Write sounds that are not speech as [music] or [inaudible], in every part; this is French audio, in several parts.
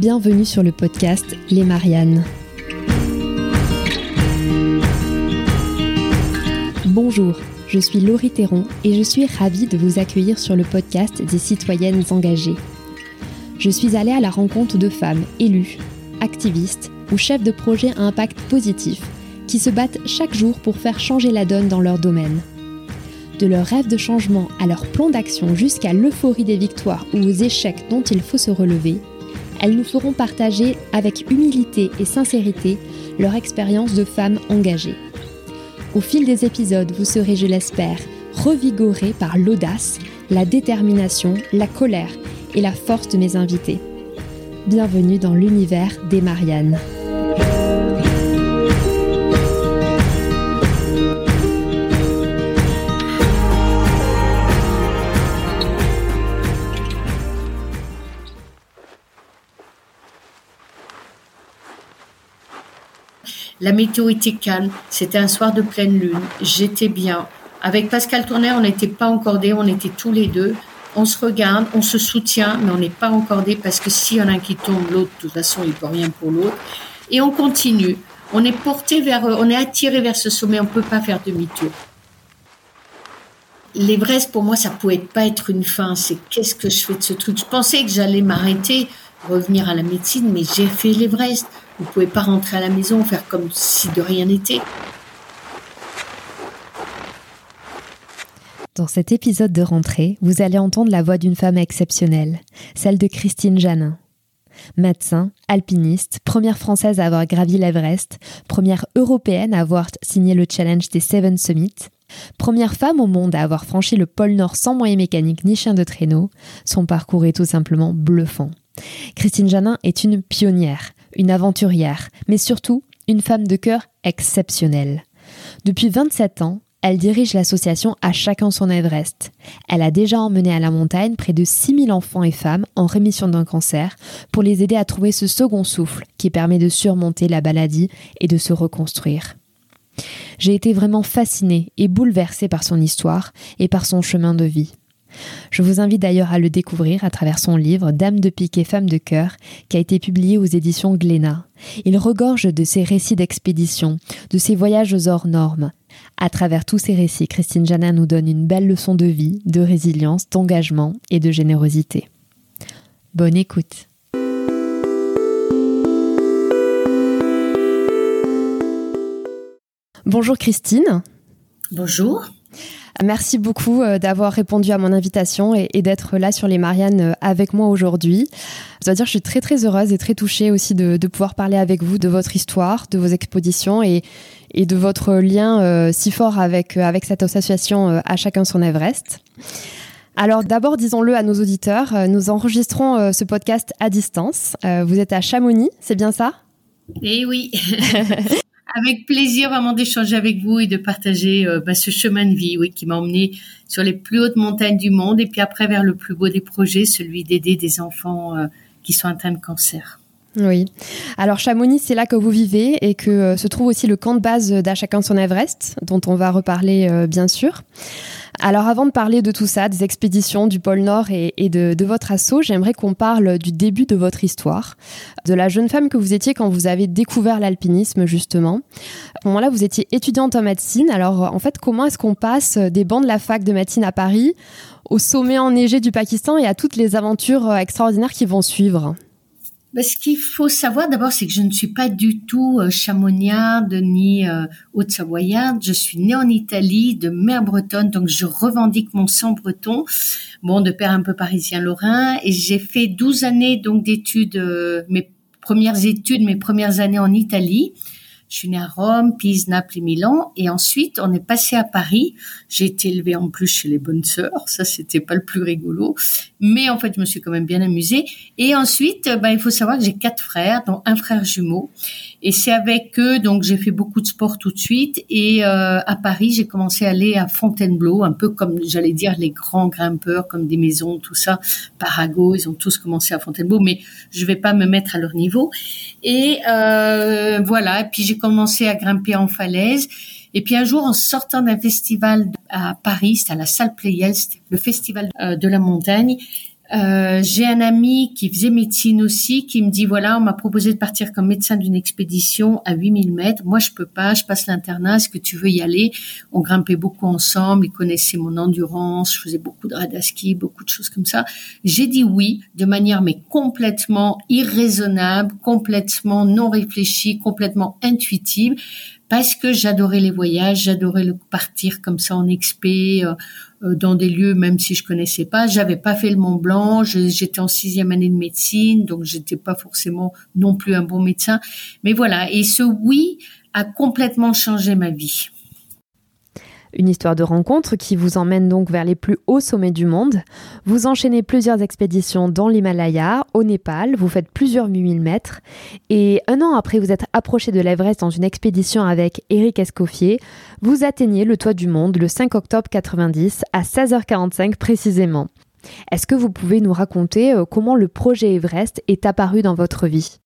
Bienvenue sur le podcast Les Mariannes. Bonjour, je suis Laurie Théron et je suis ravie de vous accueillir sur le podcast des citoyennes engagées. Je suis allée à la rencontre de femmes élues, activistes ou chefs de projet à impact positif qui se battent chaque jour pour faire changer la donne dans leur domaine. De leur rêve de changement à leur plan d'action jusqu'à l'euphorie des victoires ou aux échecs dont il faut se relever, elles nous feront partager avec humilité et sincérité leur expérience de femmes engagées. Au fil des épisodes, vous serez, je l'espère, revigorés par l'audace, la détermination, la colère et la force de mes invités. Bienvenue dans l'univers des Mariannes. La météo était calme. C'était un soir de pleine lune. J'étais bien. Avec Pascal Tourner, on n'était pas encordés. On était tous les deux. On se regarde, on se soutient, mais on n'est pas encordés parce que s'il y en a un qui tombe, l'autre, de toute façon, il peut rien pour l'autre. Et on continue. On est porté vers, on est attiré vers ce sommet. On peut pas faire demi-tour. L'Everest, pour moi, ça pouvait pas être une fin. C'est qu'est-ce que je fais de ce truc? Je pensais que j'allais m'arrêter, revenir à la médecine, mais j'ai fait l'Everest. Vous pouvez pas rentrer à la maison, faire comme si de rien n'était. Dans cet épisode de rentrée, vous allez entendre la voix d'une femme exceptionnelle, celle de Christine Janin. Médecin, alpiniste, première française à avoir gravi l'Everest, première européenne à avoir signé le challenge des Seven Summits, première femme au monde à avoir franchi le pôle Nord sans moyens mécaniques ni chien de traîneau, son parcours est tout simplement bluffant. Christine Janin est une pionnière, une aventurière, mais surtout une femme de cœur exceptionnelle. Depuis 27 ans, elle dirige l'association À chacun son Everest. Elle a déjà emmené à la montagne près de 6000 enfants et femmes en rémission d'un cancer pour les aider à trouver ce second souffle qui permet de surmonter la maladie et de se reconstruire. J'ai été vraiment fascinée et bouleversée par son histoire et par son chemin de vie. Je vous invite d'ailleurs à le découvrir à travers son livre Dame de pique et femme de cœur, qui a été publié aux éditions Glénat. Il regorge de ses récits d'expédition, de ses voyages hors normes. À travers tous ces récits, Christine Janin nous donne une belle leçon de vie, de résilience, d'engagement et de générosité. Bonne écoute. Bonjour Christine. Bonjour. Merci beaucoup euh, d'avoir répondu à mon invitation et, d'être là sur les Mariannes euh, avec moi aujourd'hui. Je dois dire, je suis très très heureuse et très touchée aussi de, pouvoir parler avec vous de votre histoire, de vos expositions et, de votre lien euh, si fort avec, avec cette association À chacun son Everest. Alors d'abord, disons-le à nos auditeurs, nous enregistrons ce podcast à distance. Vous êtes à Chamonix, c'est bien ça? Eh oui [laughs] Avec plaisir vraiment d'échanger avec vous et de partager euh, bah, ce chemin de vie, oui, qui m'a emmené sur les plus hautes montagnes du monde et puis après vers le plus beau des projets, celui d'aider des enfants euh, qui sont atteints de cancer. Oui. Alors Chamonix, c'est là que vous vivez et que euh, se trouve aussi le camp de base d'À chacun son Everest, dont on va reparler bien sûr. Alors avant de parler de tout ça, des expéditions du pôle Nord et, de, votre assaut, j'aimerais qu'on parle du début de votre histoire, de la jeune femme que vous étiez quand vous avez découvert l'alpinisme justement. À ce moment-là, vous étiez étudiante en médecine. Alors en fait, comment est-ce qu'on passe des bancs de la fac de médecine à Paris au sommet enneigé du Pakistan et à toutes les aventures extraordinaires qui vont suivre? Ben, ce qu'il faut savoir d'abord, c'est que je ne suis pas du tout euh, ni euh, haute-savoyarde. Je suis née en Italie, de mère bretonne, donc je revendique mon sang breton. Bon, de père un peu parisien lorrain, et j'ai fait 12 années donc d'études, euh, mes premières études, mes premières années en Italie. Je suis née à Rome, Pise, Naples et Milan. Et ensuite, on est passé à Paris. J'ai été élevée en plus chez les bonnes sœurs. Ça, c'était pas le plus rigolo. Mais en fait, je me suis quand même bien amusée. Et ensuite, ben, il faut savoir que j'ai quatre frères, dont un frère jumeau. Et c'est avec eux, donc j'ai fait beaucoup de sport tout de suite. Et euh, à Paris, j'ai commencé à aller à Fontainebleau, un peu comme, j'allais dire, les grands grimpeurs, comme des maisons, tout ça. Parago, ils ont tous commencé à Fontainebleau. Mais je vais pas me mettre à leur niveau. Et euh, voilà. Et puis j'ai commencé à grimper en falaise. Et puis un jour, en sortant d'un festival à Paris, c'était à la salle Playel, le festival euh, de la montagne, Euh, j'ai un ami qui faisait médecine aussi, qui me dit voilà, on m'a proposé de partir comme médecin d'une expédition à 8000 mètres. Moi, je peux pas, je passe l'internat. Est-ce que tu veux y aller? On grimpait beaucoup ensemble. Il connaissait mon endurance. Je faisais beaucoup de radaski, beaucoup de choses comme ça. J'ai dit oui, de manière mais complètement irraisonnable, complètement non réfléchie, complètement intuitive parce que j'adorais les voyages, j'adorais le partir comme ça en expé euh, dans des lieux même si je connaissais pas. J'avais pas fait le Mont Blanc, j'étais en sixième année de médecine, donc j'étais pas forcément non plus un bon médecin. Mais voilà, et ce oui a complètement changé ma vie. Une histoire de rencontre qui vous emmène donc vers les plus hauts sommets du monde. Vous enchaînez plusieurs expéditions dans l'Himalaya, au Népal, vous faites plusieurs mille mètres. Et un an après vous êtes approché de l'Everest dans une expédition avec Eric Escoffier, vous atteignez le toit du monde le 5 octobre 90 à 16h45 précisément. Est-ce que vous pouvez nous raconter euh, comment le projet Everest est apparu dans votre vie?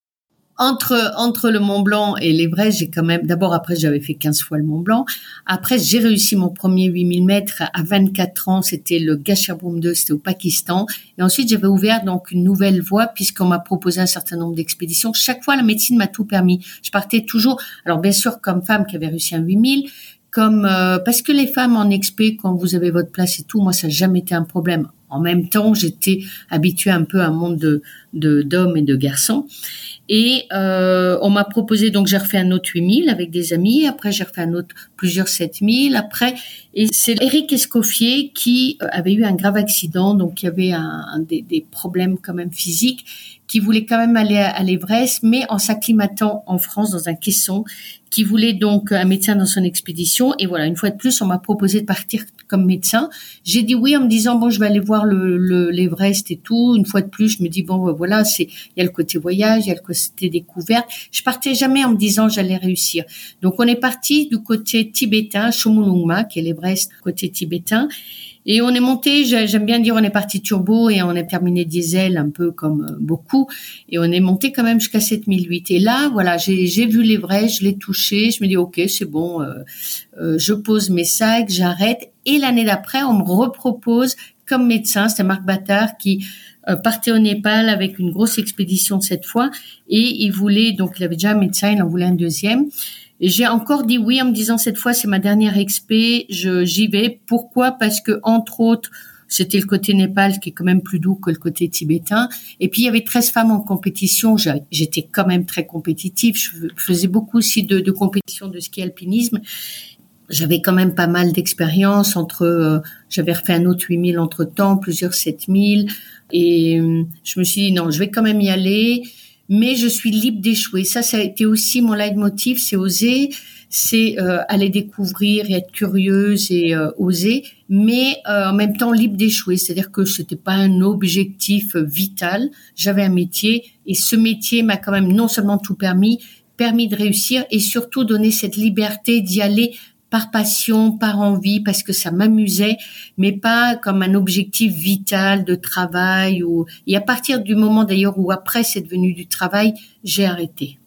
Entre entre le Mont Blanc et l'Everest, j'ai quand même d'abord après j'avais fait 15 fois le Mont Blanc. Après j'ai réussi mon premier 8000 mètres à 24 ans, c'était le Gasherbrum 2, c'était au Pakistan. Et ensuite j'avais ouvert donc une nouvelle voie puisqu'on m'a proposé un certain nombre d'expéditions. Chaque fois la médecine m'a tout permis. Je partais toujours, alors bien sûr comme femme qui avait réussi un 8000, comme euh, parce que les femmes en expé quand vous avez votre place et tout, moi ça n'a jamais été un problème. En même temps, j'étais habituée un peu à un monde de d'hommes et de garçons. Et euh, on m'a proposé, donc j'ai refait un autre 8000 avec des amis, après j'ai refait un autre plusieurs 7000, après, et c'est Eric Escoffier qui euh, avait eu un grave accident, donc il y avait des, problèmes quand même physiques, qui voulait quand même aller à, l'Everest, mais en s'acclimatant en France dans un caisson, qui voulait donc un médecin dans son expédition. Et voilà, une fois de plus, on m'a proposé de partir comme médecin. J'ai dit oui en me disant bon, je vais aller voir le l'Everest et tout. Une fois de plus, je me dis bon, voilà, c'est il y a le côté voyage, il y a le côté découverte. Je partais jamais en me disant j'allais réussir. Donc on est parti du côté tibétain, Chomolungma, qui est l'Everest côté tibétain. Et on est monté, j'aime bien dire, on est parti turbo et on a terminé diesel un peu comme euh, beaucoup. Et on est monté quand même jusqu'à 7008. Et là, voilà, j'ai vu vrais, je l'ai touché. Je me dis, OK, c'est bon, euh, euh, je pose mes sacs, j'arrête. Et l'année d'après, on me repropose comme médecin. C'était Marc Battard qui partait au Népal avec une grosse expédition cette fois. Et il voulait, donc il avait déjà un médecin, il en voulait un deuxième. Et j'ai encore dit oui en me disant cette fois c'est ma dernière expé, j'y vais. Pourquoi? Parce que entre autres c'était le côté Népal qui est quand même plus doux que le côté tibétain. Et puis il y avait 13 femmes en compétition. J'étais quand même très compétitive. Je faisais beaucoup aussi de, de compétition de ski alpinisme. J'avais quand même pas mal d'expérience entre. Euh, j'avais refait un autre 8000 entre temps, plusieurs 7000. Et euh, je me suis dit non, je vais quand même y aller mais je suis libre d'échouer. Ça, ça a été aussi mon leitmotiv, c'est oser, c'est euh, aller découvrir et être curieuse et euh, oser, mais euh, en même temps libre d'échouer. C'est-à-dire que c'était pas un objectif vital. J'avais un métier et ce métier m'a quand même non seulement tout permis, permis de réussir et surtout donné cette liberté d'y aller par passion, par envie, parce que ça m'amusait, mais pas comme un objectif vital de travail. Ou... Et à partir du moment d'ailleurs où après c'est devenu du travail, j'ai arrêté.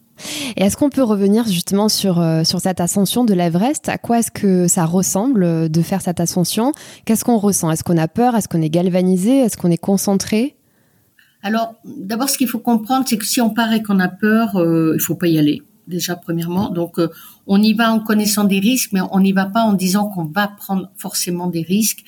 Et est-ce qu'on peut revenir justement sur, euh, sur cette ascension de l'Everest? À quoi est-ce que ça ressemble euh, de faire cette ascension? Qu'est-ce qu'on ressent? Est-ce qu'on a peur? Est-ce qu'on est galvanisé? Est-ce qu'on est concentré? Alors, d'abord, ce qu'il faut comprendre, c'est que si on part et qu'on a peur, euh, il faut pas y aller déjà premièrement. Donc euh, on y va en connaissant des risques, mais on n'y va pas en disant qu'on va prendre forcément des risques.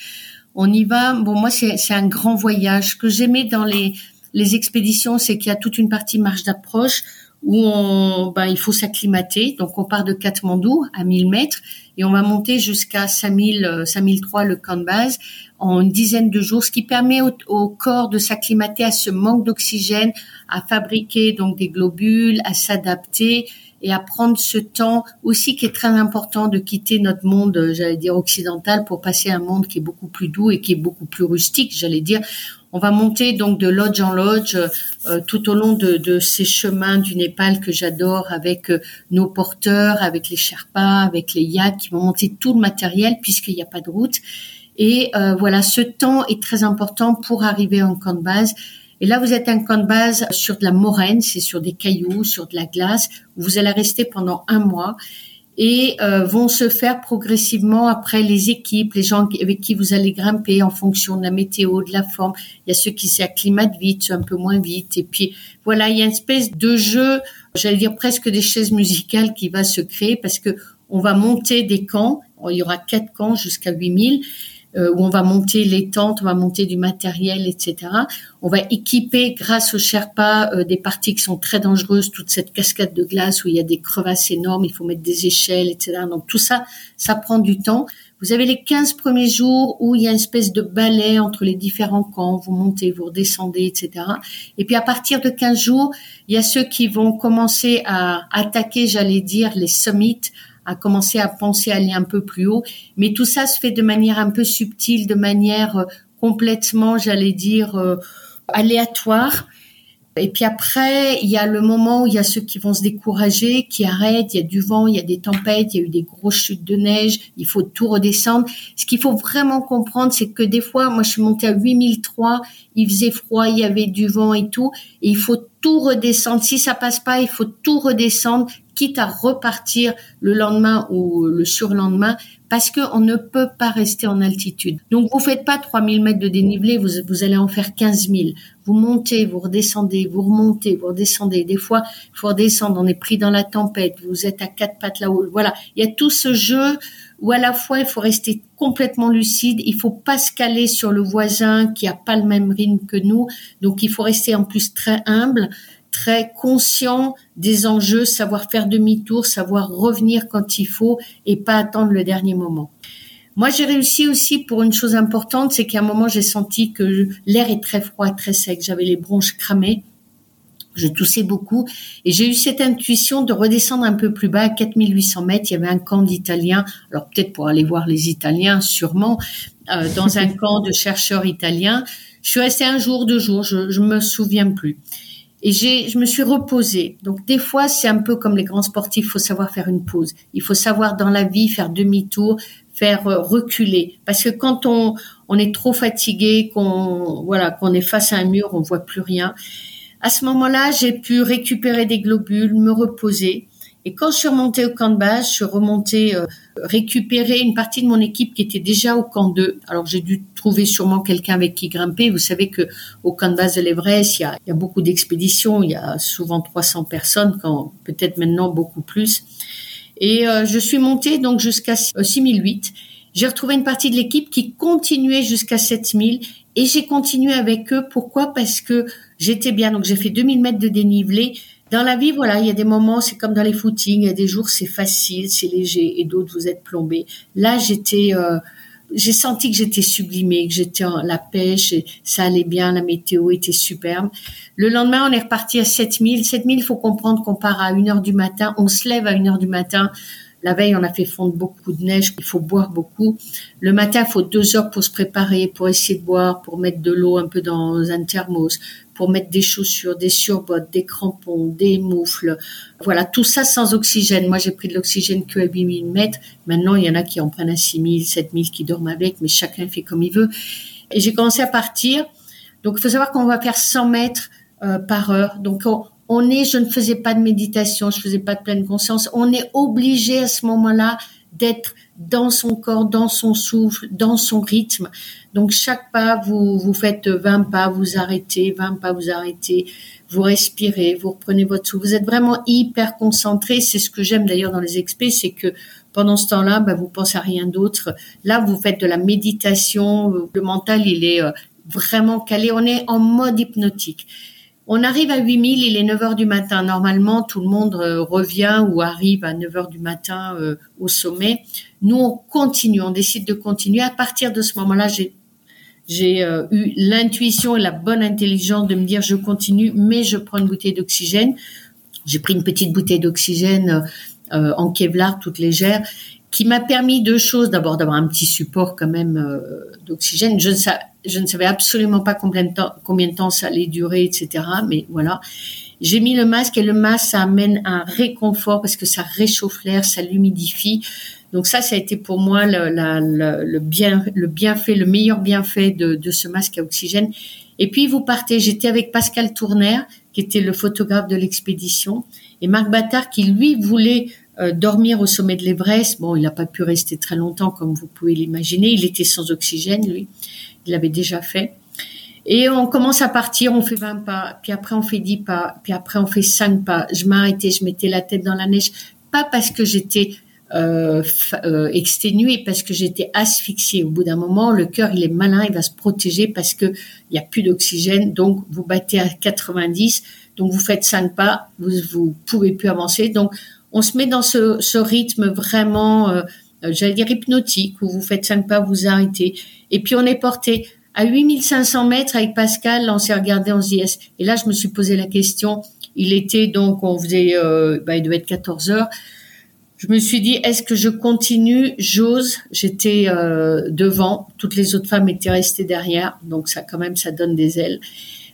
On y va. Bon, moi c'est un grand voyage. Ce que j'aimais dans les les expéditions, c'est qu'il y a toute une partie marche d'approche où on, ben, il faut s'acclimater. Donc on part de Katmandou à 1000 mètres et on va monter jusqu'à 5000, 5003 euh, le camp de base en une dizaine de jours, ce qui permet au, corps de s'acclimater à ce manque d'oxygène, à fabriquer donc des globules, à s'adapter et à prendre ce temps aussi qui est très important de quitter notre monde, euh, j'allais dire occidental, pour passer à un monde qui est beaucoup plus doux et qui est beaucoup plus rustique, j'allais dire. On va monter donc de lodge en lodge euh, tout au long de, de, ces chemins du Népal que j'adore avec euh, nos porteurs, avec les Sherpas, avec les yaks qui vont monter tout le matériel puisqu'il n'y a pas de route. Et euh, voilà, ce temps est très important pour arriver en camp de base. Et là, vous êtes un camp de base sur de la moraine, c'est sur des cailloux, sur de la glace. Où vous allez rester pendant un mois. Et euh, vont se faire progressivement après les équipes, les gens avec qui vous allez grimper en fonction de la météo, de la forme. Il y a ceux qui s'acclimatent vite, ceux un peu moins vite. Et puis voilà, il y a une espèce de jeu, j'allais dire presque des chaises musicales qui va se créer parce que on va monter des camps. Il y aura quatre camps jusqu'à 8000 euh, où on va monter les tentes, on va monter du matériel, etc. On va équiper, grâce aux Sherpas, euh, des parties qui sont très dangereuses, toute cette cascade de glace où il y a des crevasses énormes, il faut mettre des échelles, etc. Donc tout ça, ça prend du temps. Vous avez les 15 premiers jours où il y a une espèce de balai entre les différents camps, vous montez, vous redescendez, etc. Et puis à partir de 15 jours, il y a ceux qui vont commencer à attaquer, j'allais dire, les summits, à commencer à penser à aller un peu plus haut. Mais tout ça se fait de manière un peu subtile, de manière euh, complètement, j'allais dire, euh, aléatoire. Et puis après, il y a le moment où il y a ceux qui vont se décourager, qui arrêtent, il y a du vent, il y a des tempêtes, il y a eu des grosses chutes de neige, il faut tout redescendre. Ce qu'il faut vraiment comprendre, c'est que des fois, moi je suis montée à 8003, il faisait froid, il y avait du vent et tout, et il faut tout redescendre. Si ça passe pas, il faut tout redescendre, quitte à repartir le lendemain ou le surlendemain, parce qu'on ne peut pas rester en altitude. Donc vous faites pas 3000 mètres de dénivelé, vous, vous allez en faire 15 000. Vous montez, vous redescendez, vous remontez, vous redescendez. Des fois, il faut redescendre, on est pris dans la tempête, vous êtes à quatre pattes là-haut. Voilà, il y a tout ce jeu où à la fois il faut rester complètement lucide, il faut pas se caler sur le voisin qui a pas le même rythme que nous, donc il faut rester en plus très humble très conscient des enjeux, savoir faire demi-tour, savoir revenir quand il faut et pas attendre le dernier moment. Moi, j'ai réussi aussi pour une chose importante, c'est qu'à un moment, j'ai senti que l'air est très froid, très sec. J'avais les bronches cramées. Je toussais beaucoup et j'ai eu cette intuition de redescendre un peu plus bas, à 4800 mètres. Il y avait un camp d'Italiens. Alors peut-être pour aller voir les Italiens, sûrement, euh, dans un [laughs] camp de chercheurs italiens. Je suis restée un jour, deux jours, je, je me souviens plus. Et j'ai, je me suis reposée. Donc des fois, c'est un peu comme les grands sportifs, il faut savoir faire une pause. Il faut savoir dans la vie faire demi-tour, faire euh, reculer. Parce que quand on, on est trop fatigué, qu'on voilà, qu'on est face à un mur, on voit plus rien. À ce moment-là, j'ai pu récupérer des globules, me reposer. Et quand je suis remontée au camp de base, je suis remontée euh, récupérer une partie de mon équipe qui était déjà au camp 2. Alors j'ai dû trouver sûrement quelqu'un avec qui grimper. Vous savez que au camp de base de l'Everest, il y a, il y a beaucoup d'expéditions, il y a souvent 300 personnes, quand peut-être maintenant beaucoup plus. Et euh, je suis montée donc jusqu'à 6008. Euh, j'ai retrouvé une partie de l'équipe qui continuait jusqu'à 7000 et j'ai continué avec eux. Pourquoi? Parce que j'étais bien. Donc j'ai fait 2000 mètres de dénivelé dans la vie, voilà, il y a des moments, c'est comme dans les footings, il y a des jours c'est facile, c'est léger, et d'autres vous êtes plombé. Là, j'étais, euh, j'ai senti que j'étais sublimée, que j'étais en la pêche, et ça allait bien, la météo était superbe. Le lendemain, on est reparti à 7000. 7000, il faut comprendre qu'on part à 1 heure du matin, on se lève à 1 heure du matin. La veille, on a fait fondre beaucoup de neige, il faut boire beaucoup. Le matin, il faut deux heures pour se préparer, pour essayer de boire, pour mettre de l'eau un peu dans un thermos, pour mettre des chaussures, des surbottes, des crampons, des moufles. Voilà, tout ça sans oxygène. Moi, j'ai pris de l'oxygène que à 8000 mètres. Maintenant, il y en a qui en prennent à 6000, 7000, qui dorment avec, mais chacun fait comme il veut. Et j'ai commencé à partir. Donc, il faut savoir qu'on va faire 100 mètres euh, par heure. Donc, on, est, je ne faisais pas de méditation, je faisais pas de pleine conscience. On est obligé à ce moment-là d'être dans son corps, dans son souffle, dans son rythme. Donc chaque pas, vous, vous faites 20 pas, vous arrêtez, 20 pas, vous arrêtez, vous respirez, vous reprenez votre souffle. Vous êtes vraiment hyper concentré. C'est ce que j'aime d'ailleurs dans les expés, c'est que pendant ce temps-là, bah, vous pensez à rien d'autre. Là, vous faites de la méditation. Le mental, il est euh, vraiment calé. On est en mode hypnotique. On arrive à 8000, il est 9 heures du matin. Normalement, tout le monde euh, revient ou arrive à 9 heures du matin euh, au sommet. Nous, on continue, on décide de continuer. À partir de ce moment-là, j'ai euh, eu l'intuition et la bonne intelligence de me dire je continue, mais je prends une bouteille d'oxygène. J'ai pris une petite bouteille d'oxygène en Kevlar, toute légère, qui m'a permis deux choses. D'abord, d'avoir un petit support quand même d'oxygène. Je ne savais absolument pas combien de temps, combien de temps ça allait durer, etc. Mais voilà. J'ai mis le masque et le masque, ça amène un réconfort parce que ça réchauffe l'air, ça l'humidifie. Donc ça, ça a été pour moi le, le, bien, le bienfait, le meilleur bienfait de, de ce masque à oxygène. Et puis vous partez. J'étais avec Pascal Tourner, qui était le photographe de l'expédition, et Marc Battard, qui lui voulait euh, dormir au sommet de l'Everest. Bon, il n'a pas pu rester très longtemps, comme vous pouvez l'imaginer. Il était sans oxygène, lui. Il l'avait déjà fait. Et on commence à partir, on fait 20 pas, puis après on fait 10 pas, puis après on fait 5 pas. Je m'arrêtais, je mettais la tête dans la neige, pas parce que j'étais euh, euh, exténuée, parce que j'étais asphyxiée. Au bout d'un moment, le cœur, il est malin, il va se protéger parce que il y a plus d'oxygène, donc vous battez à 90, donc vous faites 5 pas, vous vous pouvez plus avancer. Donc on se met dans ce, rythme vraiment, euh, j'allais dire hypnotique, où vous faites 5 pas, vous arrêtez, et puis on est porté à 8500 mètres avec Pascal, on s'est regardé, on se dit, et là je me suis posé la question, il était donc, on faisait, euh, bah, il devait être 14 heures, je me suis dit, est-ce que je continue? J'ose. J'étais euh, devant, toutes les autres femmes étaient restées derrière, donc ça quand même, ça donne des ailes.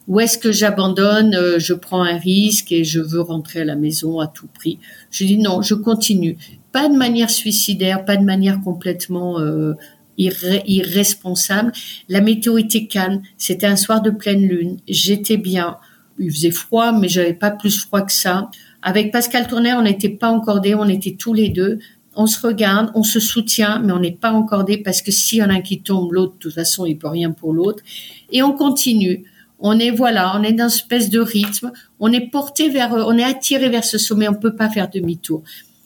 Ou est-ce que j'abandonne, euh, je prends un risque et je veux rentrer à la maison à tout prix? Je dis non, je continue. Pas de manière suicidaire, pas de manière complètement euh, irresponsable. La météo était calme. C'était un soir de pleine lune. J'étais bien. Il faisait froid, mais j'avais pas plus froid que ça. Avec Pascal Tourner, on n'était pas encordés, on était tous les deux. On se regarde, on se soutient, mais on n'est pas encordés parce que s'il y en a un qui tombe, l'autre, de toute façon, il peut rien pour l'autre. Et on continue. On est, voilà, on est dans une espèce de rythme. On est porté vers, on est attiré vers ce sommet. On peut pas faire demi-tour.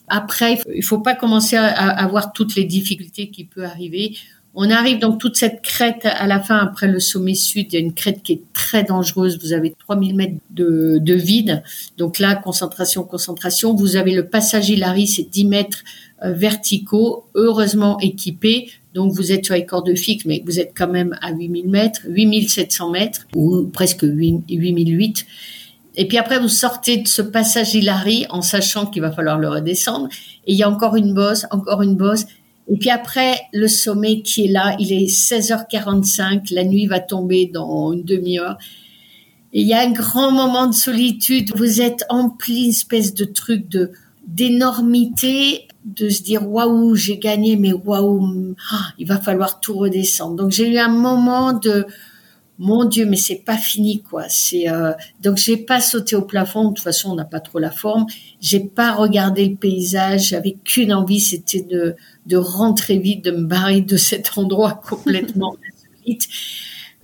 Après, il faut pas commencer à, avoir toutes les difficultés qui peuvent arriver. On arrive donc toute cette crête à la fin après le sommet sud. Il y a une crête qui est très dangereuse. Vous avez 3000 mètres de, de vide. Donc là, concentration, concentration. Vous avez le passage Hilary, c'est 10 mètres euh, verticaux, heureusement équipés. Donc vous êtes sur les cordes fixes, mais vous êtes quand même à 8000 mètres, 8700 mètres, ou presque 8008. Et puis après, vous sortez de ce passage Hilary en sachant qu'il va falloir le redescendre. Et il y a encore une bosse, encore une bosse. Et puis après, le sommet qui est là, il est 16h45, la nuit va tomber dans une demi-heure. Et il y a un grand moment de solitude. Vous êtes empli une espèce de truc de d'énormité, de se dire waouh, j'ai gagné, mais waouh, ah, il va falloir tout redescendre. Donc j'ai eu un moment de mon Dieu, mais c'est pas fini quoi. C'est euh... donc j'ai pas sauté au plafond. De toute façon, on n'a pas trop la forme. J'ai pas regardé le paysage. J'avais qu'une envie, c'était de de rentrer vite, de me barrer de cet endroit [laughs] complètement insolite.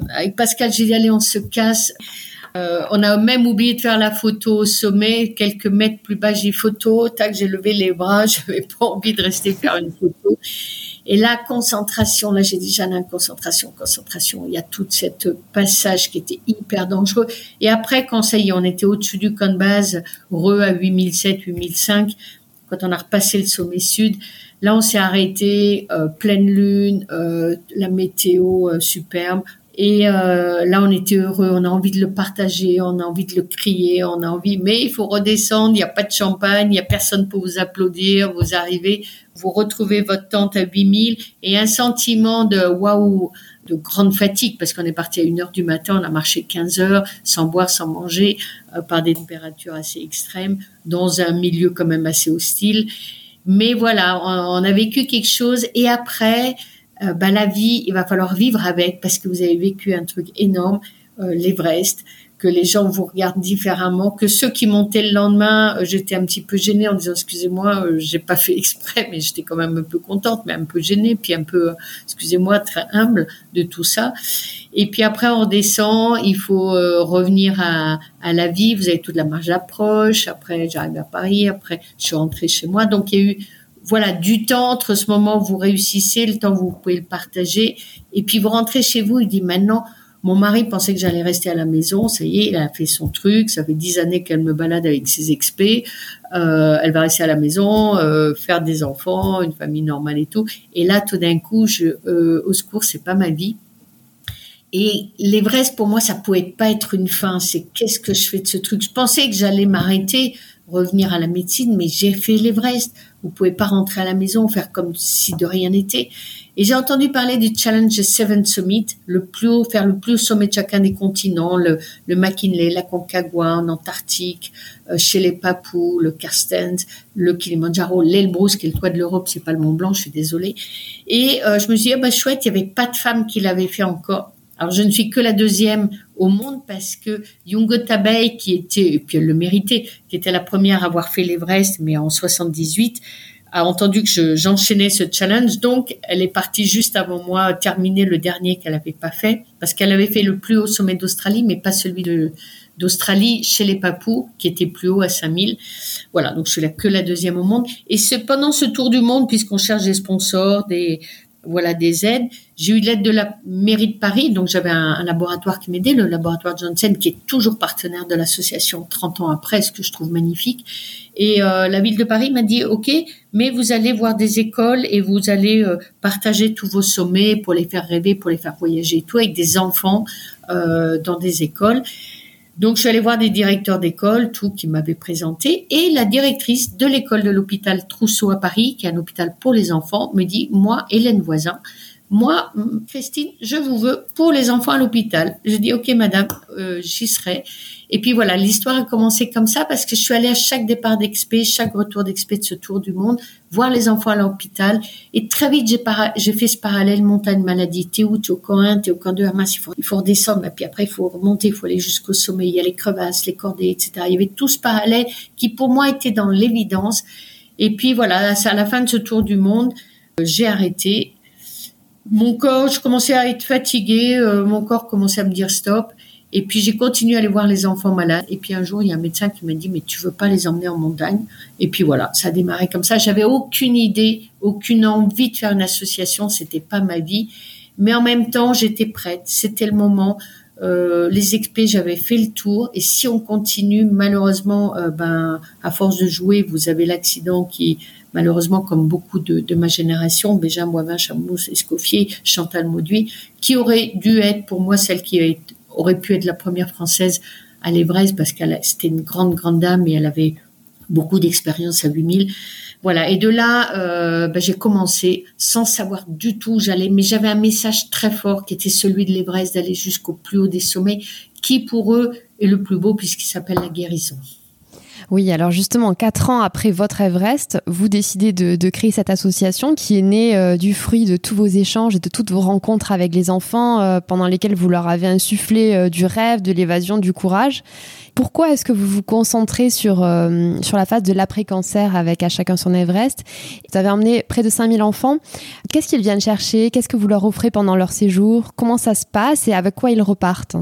Avec Pascal allé, on se casse. Euh, on a même oublié de faire la photo au sommet, quelques mètres plus bas, j'ai photo, tac, j'ai levé les bras, [laughs] j'avais pas envie de rester faire une photo. Et la concentration, là j'ai déjà la concentration, concentration. Il y a tout cette passage qui était hyper dangereux. Et après, quand ça y est, on était au-dessus du camp de base, re à 8007, 8005, quand on a repassé le sommet sud, là on s'est arrêté, euh, pleine lune, euh, la météo superbe. Et euh, là, on était heureux, on a envie de le partager, on a envie de le crier, on a envie, mais il faut redescendre, il n'y a pas de champagne, il n'y a personne pour vous applaudir, vous arrivez, vous retrouvez votre tente à 8000 et un sentiment de waouh, de grande fatigue parce qu'on est parti à 1 heure du matin, on a marché 15 heures sans boire, sans manger, euh, par des températures assez extrêmes, dans un milieu quand même assez hostile. Mais voilà, on, on a vécu quelque chose et après, euh, bah, la vie, il va falloir vivre avec parce que vous avez vécu un truc énorme, euh, l'Everest, que les gens vous regardent différemment, que ceux qui montaient le lendemain, euh, j'étais un petit peu gênée en disant excusez-moi, euh, j'ai pas fait exprès, mais j'étais quand même un peu contente, mais un peu gênée, puis un peu, excusez-moi, très humble de tout ça. Et puis après on redescend, il faut revenir à, à, la vie. Vous avez toute la marge d'approche. Après j'arrive à Paris, après je suis rentrée chez moi, donc il y a eu voilà, du temps entre ce moment où vous réussissez, le temps où vous pouvez le partager, et puis vous rentrez chez vous, il dit maintenant, mon mari pensait que j'allais rester à la maison, ça y est, il a fait son truc, ça fait dix années qu'elle me balade avec ses expés, euh, elle va rester à la maison, euh, faire des enfants, une famille normale et tout, et là, tout d'un coup, euh, au secours, c'est pas ma vie. Et l'Everest, pour moi, ça pouvait pas être une fin. C'est qu'est-ce que je fais de ce truc? Je pensais que j'allais m'arrêter, revenir à la médecine, mais j'ai fait l'Everest. Vous pouvez pas rentrer à la maison, faire comme si de rien n'était. Et j'ai entendu parler du Challenge Seven Summit, le plus haut, faire le plus haut sommet de chacun des continents, le, le McKinley, la Concagua en Antarctique, euh, chez les Papous, le Carstens, le Kilimanjaro, l'Elbrus, qui est le toit de l'Europe, c'est pas le Mont Blanc, je suis désolée. Et euh, je me suis dit, ah bah chouette, il y avait pas de femme qui l'avait fait encore. Alors je ne suis que la deuxième au monde parce que Yungo Tabei, qui était, et puis elle le méritait, qui était la première à avoir fait l'Everest, mais en 78, a entendu que j'enchaînais ce challenge. Donc, elle est partie juste avant moi terminer le dernier qu'elle n'avait pas fait, parce qu'elle avait fait le plus haut sommet d'Australie, mais pas celui d'Australie chez les Papous, qui était plus haut à 5000. Voilà, donc je suis là que la deuxième au monde. Et c'est pendant ce tour du monde, puisqu'on cherche des sponsors, des voilà des aides. J'ai eu l'aide de la mairie de Paris, donc j'avais un, laboratoire qui m'aidait, le laboratoire Johnson, qui est toujours partenaire de l'association 30 ans après, ce que je trouve magnifique. Et euh, la ville de Paris m'a dit, OK, mais vous allez voir des écoles et vous allez euh, partager tous vos sommets pour les faire rêver, pour les faire voyager tout, avec des enfants euh, dans des écoles. Donc, je suis allée voir des directeurs d'école, tout qui m'avaient présenté, et la directrice de l'école de l'hôpital Trousseau à Paris, qui est un hôpital pour les enfants, me dit, moi, Hélène Voisin, moi, Christine, je vous veux pour les enfants à l'hôpital. Je dis, ok, madame, euh, j'y serai. Et puis voilà, l'histoire a commencé comme ça parce que je suis allée à chaque départ d'expé, chaque retour d'expé de ce tour du monde, voir les enfants à l'hôpital. Et très vite, j'ai, fait ce parallèle montagne maladie. T'es où? T'es au camp 1, t'es au camp 2, ah il faut, il faut redescendre. Et puis après, il faut remonter, il faut aller jusqu'au sommet. Il y a les crevasses, les cordées, etc. Il y avait tout ce parallèle qui, pour moi, était dans l'évidence. Et puis voilà, à la fin de ce tour du monde, euh, j'ai arrêté. Mon corps, je commençais à être fatiguée, euh, mon corps commençait à me dire stop. Et puis j'ai continué à aller voir les enfants malades. Et puis un jour, il y a un médecin qui m'a dit, mais tu veux pas les emmener en montagne? Et puis voilà, ça a démarré comme ça. J'avais aucune idée, aucune envie de faire une association. C'était pas ma vie. Mais en même temps, j'étais prête. C'était le moment. Euh, les expés, j'avais fait le tour. Et si on continue, malheureusement, euh, ben, à force de jouer, vous avez l'accident qui, malheureusement, comme beaucoup de, ma génération, Béja, Boivin, Chamous, Escoffier, Chantal Mauduit, qui aurait dû être pour moi celle qui aurait pu être la première française à l'Everest parce qu'elle c'était une grande grande dame et elle avait beaucoup d'expérience à 8000. Voilà. Et de là, euh, ben, j'ai commencé sans savoir du tout où j'allais, mais j'avais un message très fort qui était celui de l'Everest d'aller jusqu'au plus haut des sommets, qui pour eux est le plus beau puisqu'il s'appelle la guérison. Oui, alors justement, quatre ans après votre Everest, vous décidez de, créer cette association qui est née euh, du fruit de tous vos échanges et de toutes vos rencontres avec les enfants euh, pendant lesquelles vous leur avez insufflé euh, du rêve, de l'évasion, du courage. Pourquoi est-ce que vous vous concentrez sur, sur la phase de l'après-cancer avec à chacun son Everest? Vous avez emmené près de 5000 enfants. Qu'est-ce qu'ils viennent chercher? Qu'est-ce que vous leur offrez pendant leur séjour? Comment ça se passe et avec quoi ils repartent?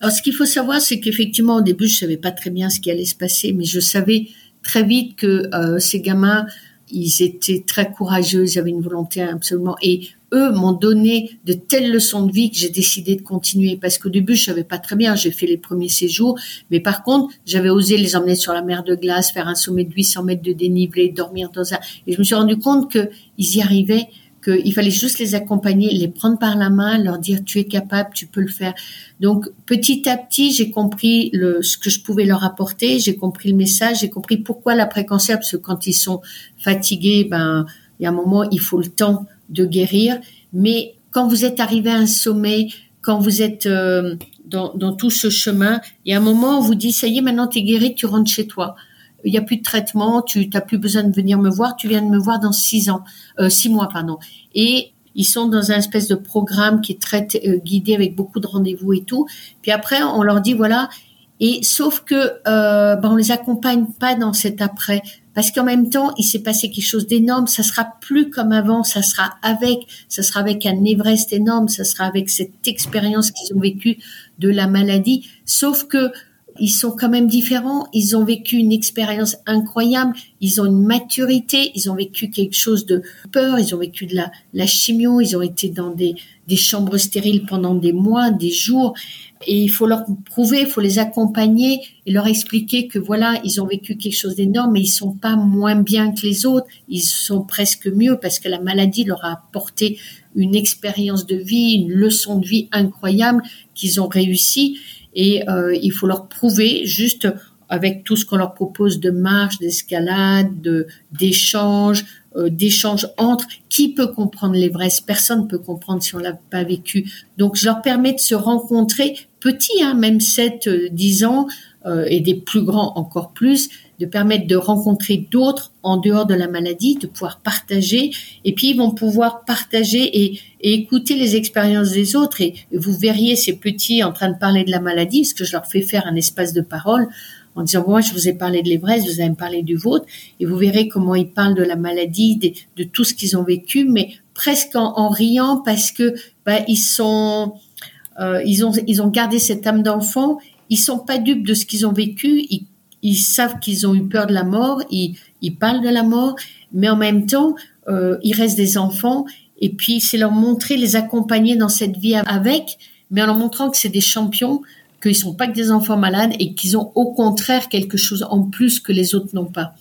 Alors, ce qu'il faut savoir, c'est qu'effectivement, au début, je savais pas très bien ce qui allait se passer, mais je savais très vite que euh, ces gamins, ils étaient très courageux, ils avaient une volonté absolument, et eux m'ont donné de telles leçons de vie que j'ai décidé de continuer. Parce qu'au début, je savais pas très bien. J'ai fait les premiers séjours, mais par contre, j'avais osé les emmener sur la mer de glace, faire un sommet de 800 mètres de dénivelé, dormir dans un. Et je me suis rendu compte que ils y arrivaient qu'il fallait juste les accompagner, les prendre par la main, leur dire tu es capable, tu peux le faire. Donc petit à petit, j'ai compris le, ce que je pouvais leur apporter, j'ai compris le message, j'ai compris pourquoi l'après-cancer, parce que quand ils sont fatigués, ben il y a un moment, il faut le temps de guérir. Mais quand vous êtes arrivé à un sommet, quand vous êtes euh, dans, dans, tout ce chemin, il y a un moment où on vous dit ça y est, maintenant tu es guéri, tu rentres chez toi il n'y a plus de traitement, tu n'as plus besoin de venir me voir, tu viens de me voir dans six ans, euh, six mois, pardon. Et ils sont dans un espèce de programme qui est très euh, guidé avec beaucoup de rendez-vous et tout. Puis après, on leur dit voilà. Et sauf que euh, ben on les accompagne pas dans cet après, parce qu'en même temps, il s'est passé quelque chose d'énorme. Ça sera plus comme avant. Ça sera avec, ça sera avec un Everest énorme. Ça sera avec cette expérience qu'ils ont vécue de la maladie. Sauf que ils sont quand même différents. Ils ont vécu une expérience incroyable. Ils ont une maturité. Ils ont vécu quelque chose de peur. Ils ont vécu de la, chimio. Ils ont été dans des, des chambres stériles pendant des mois, des jours. Et il faut leur prouver, il faut les accompagner et leur expliquer que voilà, ils ont vécu quelque chose d'énorme, mais ils sont pas moins bien que les autres. Ils sont presque mieux parce que la maladie leur a apporté une expérience de vie, une leçon de vie incroyable qu'ils ont réussi et euh, il faut leur prouver juste avec tout ce qu'on leur propose de marche, d'escalade, de d'échange, euh, entre qui peut comprendre l'Everest Personne peut comprendre si on l'a pas vécu. Donc je leur permets de se rencontrer petits, hein, même 7, 10 euh, ans, euh, et des plus grands encore plus, de permettre de rencontrer d'autres en dehors de la maladie, de pouvoir partager, et puis ils vont pouvoir partager et, écouter les expériences des autres. Et, vous verriez ces petits en train de parler de la maladie, parce que je leur fais faire un espace de parole en disant moi je vous ai parlé de l'Everest, vous allez me parler du vôtre, et vous verrez comment ils parlent de la maladie, de, tout ce qu'ils ont vécu, mais presque en, riant parce que bah, ils sont, euh, ils ont, ils ont gardé cette âme d'enfant. Ils sont pas dupes de ce qu'ils ont vécu. Ils savent qu'ils ont eu peur de la mort. Ils, parlent de la mort, mais en même temps, euh, ils restent des enfants. Et puis c'est leur montrer, les accompagner dans cette vie avec, mais en leur montrant que c'est des champions, qu'ils sont pas que des enfants malades et qu'ils ont au contraire quelque chose en plus que les autres n'ont pas.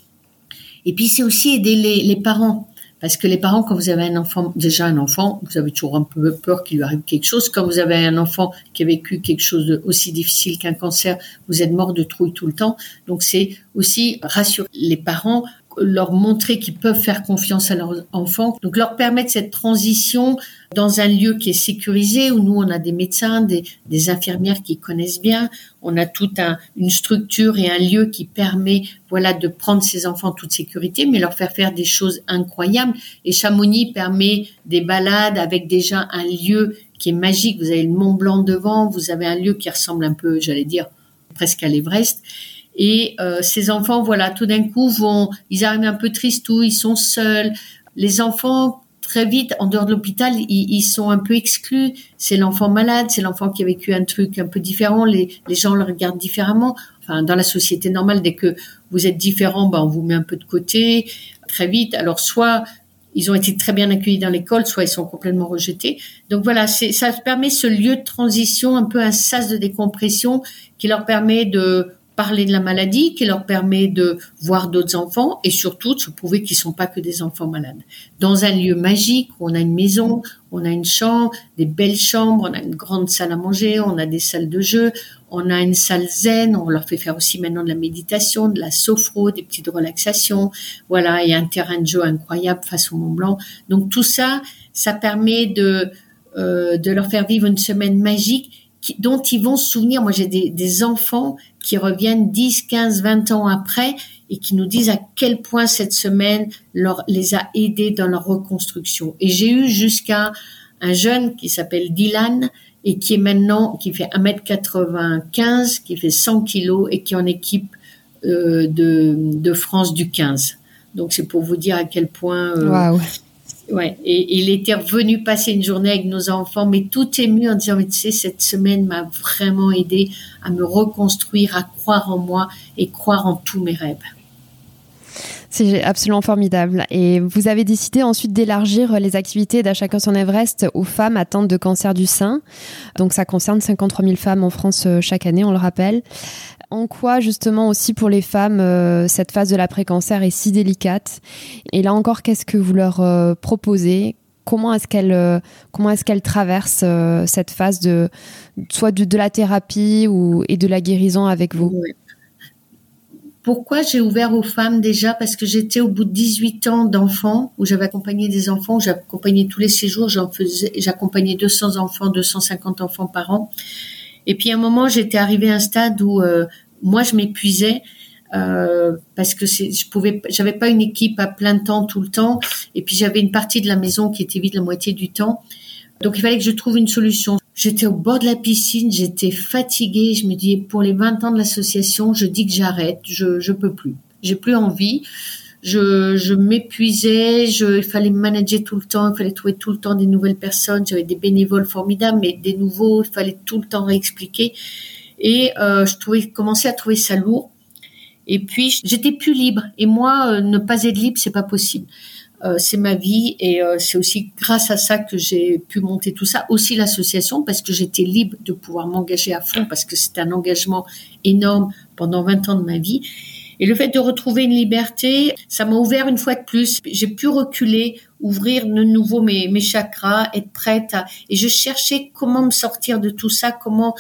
Et puis c'est aussi aider les parents. Parce que les parents, quand vous avez un enfant, déjà un enfant, vous avez toujours un peu peur qu'il lui arrive quelque chose. Quand vous avez un enfant qui a vécu quelque chose de aussi difficile qu'un cancer, vous êtes mort de trouille tout le temps. Donc c'est aussi rassurer les parents leur montrer qu'ils peuvent faire confiance à leurs enfants. Donc leur permettre cette transition dans un lieu qui est sécurisé où nous on a des médecins, des, infirmières qui connaissent bien, on a toute un, une structure et un lieu qui permet voilà de prendre ces enfants en toute sécurité, mais leur faire faire des choses incroyables. Et Chamonix permet des balades avec déjà un lieu qui est magique. Vous avez le Mont Blanc devant, vous avez un lieu qui ressemble un peu, j'allais dire, presque à l'Everest. Et euh, ces enfants, voilà, tout d'un coup vont, ils arrivent un peu tristou, ils sont seuls. Les enfants, très vite, en dehors de l'hôpital, ils, sont un peu exclus. C'est l'enfant malade, c'est l'enfant qui a vécu un truc un peu différent. Les, les gens le regardent différemment. Enfin, dans la société normale, dès que vous êtes différent, ben, on vous met un peu de côté très vite. Alors, soit ils ont été très bien accueillis dans l'école, soit ils sont complètement rejetés. Donc voilà, ça permet ce lieu de transition, un peu un sas de décompression qui leur permet de parler de la maladie, qui leur permet de voir d'autres enfants et surtout de se prouver qu'ils sont pas que des enfants malades. Dans un lieu magique où on a une maison, on a une chambre, des belles chambres, on a une grande salle à manger, on a des salles de jeu, on a une salle zen, on leur fait faire aussi maintenant de la méditation, de la sophro, des petites relaxations. Voilà, a un terrain de jeu incroyable face au Mont Blanc. Donc tout ça, ça permet de euh, de leur faire vivre une semaine magique dont ils vont se souvenir. Moi, j'ai des, des, enfants qui reviennent 10, 15, 20 ans après et qui nous disent à quel point cette semaine leur, les a aidés dans leur reconstruction. Et j'ai eu jusqu'à un jeune qui s'appelle Dylan et qui est maintenant, qui fait 1m95, qui fait 100 kilos et qui est en équipe euh, de, France du 15. Donc c'est pour vous dire à quel point euh, Ouais, et, il était revenu passer une journée avec nos enfants, mais tout ému en disant, mais tu sais, cette semaine m'a vraiment aidé à me reconstruire, à croire en moi et croire en tous mes rêves. C'est absolument formidable. Et vous avez décidé ensuite d'élargir les activités d'À chacun son Everest aux femmes atteintes de cancer du sein. Donc ça concerne 53 000 femmes en France euh, chaque année, on le rappelle en quoi justement aussi pour les femmes euh, cette phase de l'après-cancer est si délicate. Et là encore, qu'est-ce que vous leur euh, proposez? Comment est-ce qu'elles euh, est-ce traversent cette phase de soit de, la thérapie ou et de la guérison avec vous? Pourquoi j'ai ouvert aux femmes déjà? Parce que j'étais au bout de 18 ans d'enfants où j'avais accompagné des enfants, j'accompagnais tous les séjours, j'en faisais, j'accompagnais 200 enfants, 250 enfants par an. Et puis à un moment, j'étais arrivée à un stade où moi, je m'épuisais euh, parce que je pouvais, j'avais pas une équipe à plein temps tout le temps, et puis j'avais une partie de la maison qui était vide la moitié du temps. Donc il fallait que je trouve une solution. J'étais au bord de la piscine, j'étais fatiguée. Je me dis pour les 20 ans de l'association, je dis que j'arrête, je je peux plus, j'ai plus envie je, je m'épuisais, je, il fallait manager tout le temps, il fallait trouver tout le temps des nouvelles personnes. J'avais des bénévoles formidables, mais des nouveaux, il fallait tout le temps réexpliquer. Et euh, je trouvais, commençais à trouver ça lourd. Et puis j'étais plus libre. Et moi, euh, ne pas être libre, c'est pas possible. Euh, c'est ma vie et euh, c'est aussi grâce à ça que j'ai pu monter tout ça. Aussi l'association parce que j'étais libre de pouvoir m'engager à fond parce que c'était un engagement énorme pendant 20 ans de ma vie. Et le fait de retrouver une liberté, ça m'a ouvert une fois de plus. J'ai pu reculer, ouvrir de nouveau mes, mes chakras, être prête à... Et je cherchais comment me sortir de tout ça, comment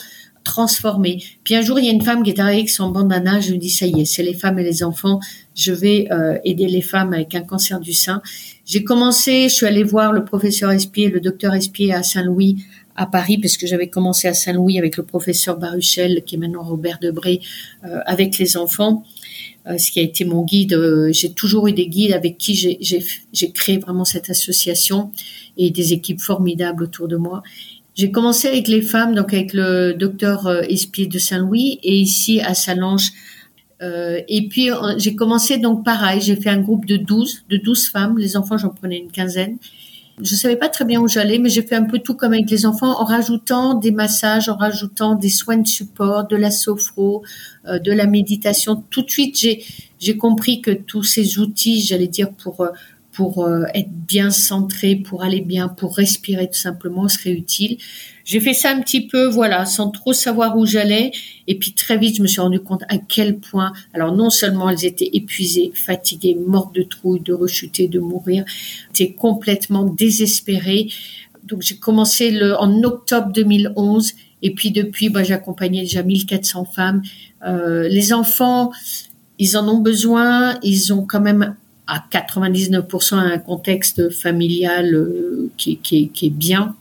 transformer. Puis un jour, il y a une femme qui est arrivée avec son bandana. Je me dis, ça y est, c'est les femmes et les enfants. Je vais euh, aider les femmes avec un cancer du sein. J'ai commencé, je suis allée voir le professeur Espier, le docteur Espier à Saint-Louis à Paris parce que j'avais commencé à Saint-Louis avec le professeur Baruchel qui est maintenant Robert Debré euh, avec les enfants euh, ce qui a été mon guide euh, j'ai toujours eu des guides avec qui j'ai créé vraiment cette association et des équipes formidables autour de moi j'ai commencé avec les femmes donc avec le docteur Espier de Saint-Louis et ici à Salange et puis j'ai commencé donc pareil, j'ai fait un groupe de 12, de 12 femmes, les enfants j'en prenais une quinzaine je savais pas très bien où j'allais, mais j'ai fait un peu tout comme avec les enfants, en rajoutant des massages, en rajoutant des soins de support, de la sophro, euh, de la méditation. Tout de suite, j'ai j'ai compris que tous ces outils, j'allais dire pour euh, pour euh, être bien centré, pour aller bien, pour respirer tout simplement, serait utile. J'ai fait ça un petit peu, voilà, sans trop savoir où j'allais. Et puis très vite, je me suis rendu compte à quel point, alors non seulement elles étaient épuisées, fatiguées, mortes de trouille, de rechuter, de mourir, étaient complètement désespérées. Donc j'ai commencé le, en octobre 2011. Et puis depuis, bah, j'ai accompagné déjà 1400 femmes. Euh, les enfants, ils en ont besoin. Ils ont quand même à 99% un contexte familial euh, qui, est bien.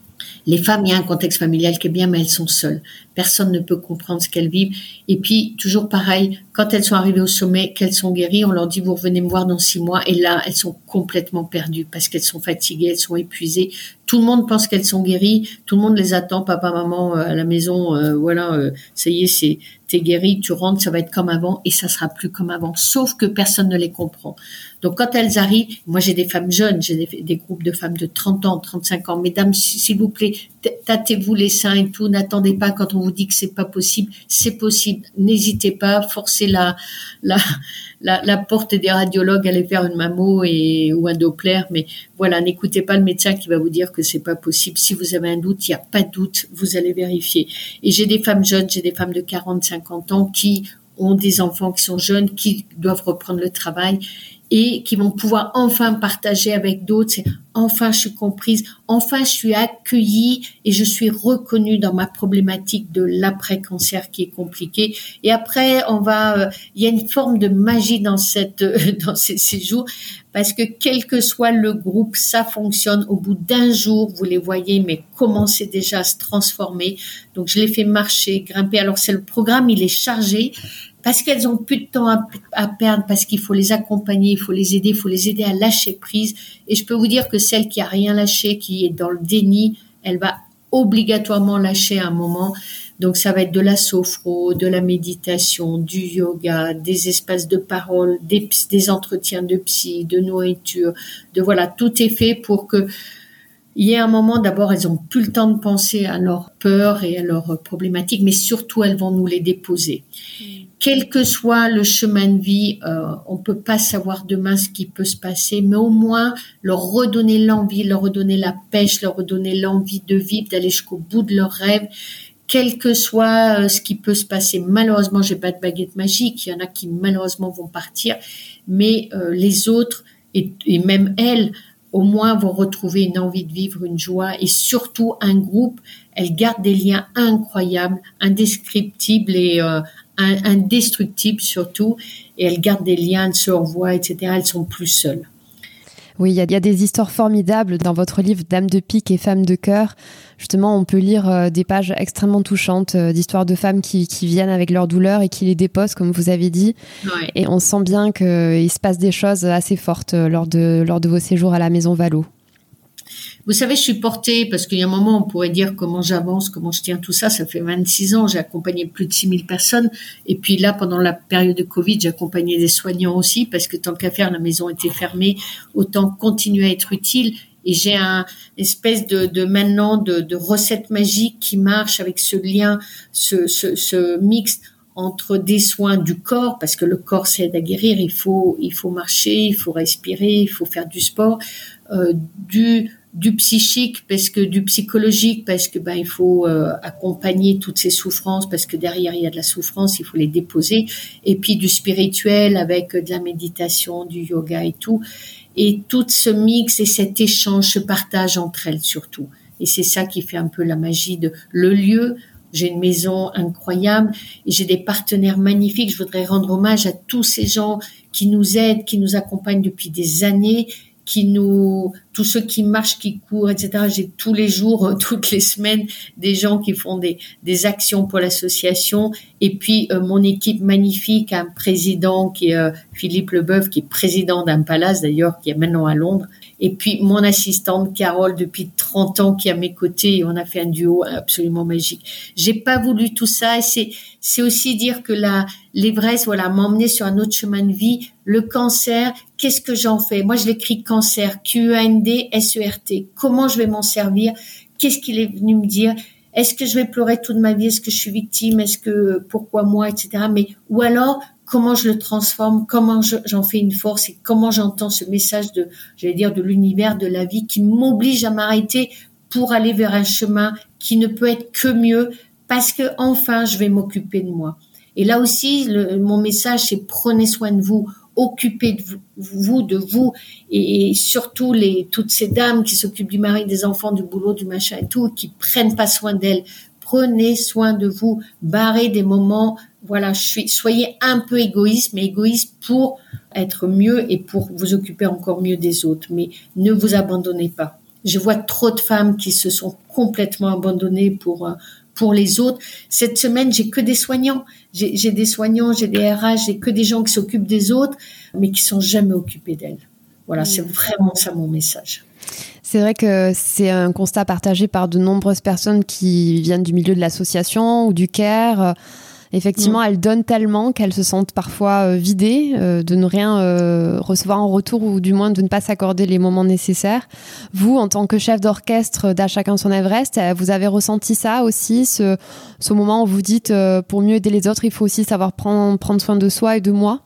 Les femmes, il y a un contexte familial qui est bien, mais elles sont seules. Personne ne peut comprendre ce qu'elles vivent. Et puis, toujours pareil, quand elles sont arrivées au sommet, qu'elles sont guéries, on leur dit, vous revenez me voir dans six mois. Et là, elles sont complètement perdues parce qu'elles sont fatiguées, elles sont épuisées. Tout le monde pense qu'elles sont guéries. Tout le monde les attend, papa, maman, euh, à la maison. Euh, voilà, ça y est, c'est t'es guéri, tu rentres, ça va être comme avant et ça sera plus comme avant. Sauf que personne ne les comprend. Donc quand elles arrivent, moi j'ai des femmes jeunes, j'ai des, groupes de femmes de 30 ans, 35 ans. Mesdames, s'il vous plaît, tâtez-vous les seins et tout. N'attendez pas quand on vous dit que c'est pas possible. C'est possible. N'hésitez pas. Forcez la, la, la, porte des radiologues, allez faire une mammo et, ou un Doppler. Mais voilà, n'écoutez pas le médecin qui va vous dire que c'est pas possible. Si vous avez un doute, il n'y a pas de doute. Vous allez vérifier. Et j'ai des femmes jeunes, j'ai des femmes de 40, 50 ans qui ont des enfants qui sont jeunes, qui doivent reprendre le travail et qui vont pouvoir enfin partager avec d'autres. Enfin je suis comprise, enfin je suis accueillie et je suis reconnue dans ma problématique de l'après-cancer qui est compliquée. Et après, on va, euh, il y a une forme de magie dans cette, [laughs] dans ces séjours parce que quel que soit le groupe, ça fonctionne. Au bout d'un jour, vous les voyez, mais commencez déjà à se transformer? Donc je les fais marcher, grimper. Alors c'est le programme, il est chargé parce qu'elles ont plus de temps à, perdre, parce qu'il faut les accompagner, il faut les aider, il faut les aider à lâcher prise. Et je peux vous dire que celle qui a rien lâché, qui est dans le déni, elle va obligatoirement lâcher un moment. Donc ça va être de la sophro, de la méditation, du yoga, des espaces de parole, des, des entretiens de psy, de nourriture, de voilà, tout est fait pour que il y a un moment, d'abord, elles ont plus le temps de penser à leurs peurs et à leurs problématiques, mais surtout, elles vont nous les déposer. Quel que soit le chemin de vie, euh, on peut pas savoir demain ce qui peut se passer, mais au moins leur redonner l'envie, leur redonner la pêche, leur redonner l'envie de vivre, d'aller jusqu'au bout de leurs rêves, quel que soit euh, ce qui peut se passer. Malheureusement, j'ai pas de baguette magique. Il y en a qui malheureusement vont partir, mais euh, les autres et, et, même elles, au moins vont retrouver une envie de vivre, une joie et surtout un groupe. Elles gardent des liens incroyables, indescriptibles et euh, indestructibles surtout, et elles gardent des liens, elles se revoient, etc. Elles sont plus seules. Oui, il y, a des histoires formidables dans votre livre Dame de pique et Femme de cœur. Justement, on peut lire euh, des pages extrêmement touchantes euh, d'histoires de femmes qui, viennent avec leur douleur et qui les déposent, comme vous avez dit. Et on sent bien qu'il se passe des choses assez fortes euh, lors de, lors de vos séjours à la Maison Valo. Vous savez, je suis portée parce qu'il y a un moment, on pourrait dire comment j'avance, comment je tiens tout ça. Ça fait 26 ans, j'ai accompagné plus de 6000 personnes. Et puis là, pendant la période de Covid, j'ai accompagné des soignants aussi parce que tant qu'à faire, la maison était fermée, autant continuer à être utile. Et j'ai un espèce de, maintenant de, recette magique qui marche avec ce lien, ce, mix entre des soins du corps, parce que le corps s'aide à guérir, il faut, il faut marcher, il faut respirer, il faut faire du sport, du du psychique parce que du psychologique parce que ben il faut euh, accompagner toutes ces souffrances parce que derrière il y a de la souffrance il faut les déposer. Et puis du spirituel avec de la méditation du yoga et tout. Et tout ce mix et cet échange se partage entre elles surtout. Et c'est ça qui fait un peu la magie de le lieu. J'ai une maison incroyable j'ai des partenaires magnifiques. Je voudrais rendre hommage à tous ces gens qui nous aident, qui nous accompagnent depuis des années qui nous, tous ceux qui marchent, qui courent, etc. J'ai tous les jours, euh, [laughs] toutes les semaines, des gens qui font des, des actions pour l'association. Et puis euh, mon équipe magnifique, un président qui est euh, Philippe Leboeuf, qui est président d'un palace d'ailleurs, qui est maintenant à Londres. Et puis mon assistante Carole depuis 30 ans qui est à mes côtés. Et on a fait un duo absolument magique. J'ai pas voulu tout ça. Et c'est c'est aussi dire que la l'Everest, voilà, m'emmener sur un autre chemin de vie. Le cancer, qu'est-ce que j'en fais? Moi, je l'écris cancer, Q-A-N-D-S-E-R-T. Comment je vais m'en servir? Qu'est-ce qu'il est venu me dire? Est-ce que je vais pleurer toute ma vie? Est-ce que je suis victime? Est-ce que pourquoi moi, etc. Mais ou alors comment je le transforme Comment j'en fais une force Et comment j'entends ce message de, j'allais dire, de l'univers, de la vie, qui m'oblige à m'arrêter pour aller vers un chemin qui ne peut être que mieux parce que enfin je vais m'occuper de moi. Et là aussi, mon message, c'est prenez soin de vous, occupez de vous, de vous, et, surtout toutes ces dames qui s'occupent du mari, des enfants, du boulot, du machin et tout, qui prennent pas soin d'elles. Prenez soin de vous, barrez des moments. Voilà, je suis, soyez un peu égoïste, mais égoïste pour être mieux et pour vous occuper encore mieux des autres. Mais ne vous abandonnez pas. Je vois trop de femmes qui se sont complètement abandonnées pour euh, pour les autres. Cette semaine, j'ai que des soignants. J'ai des soignants, j'ai des RH, j'ai que des gens qui s'occupent des autres, mais qui sont jamais occupés d'elles. Voilà, c'est vraiment ça mon message. C'est vrai que c'est un constat partagé par de nombreuses personnes qui viennent du milieu de l'association ou du care Effectivement, mm. elles donnent tellement qu'elles se sentent parfois euh, vidées euh, de ne rien euh, recevoir en retour ou du moins de ne pas s'accorder les moments nécessaires. Vous, en tant que chef d'orchestre d'À chacun son Everest, vous avez ressenti ça aussi, ce, ce moment où vous dites pour mieux aider les autres, il faut aussi savoir prendre, prendre soin de soi et de moi?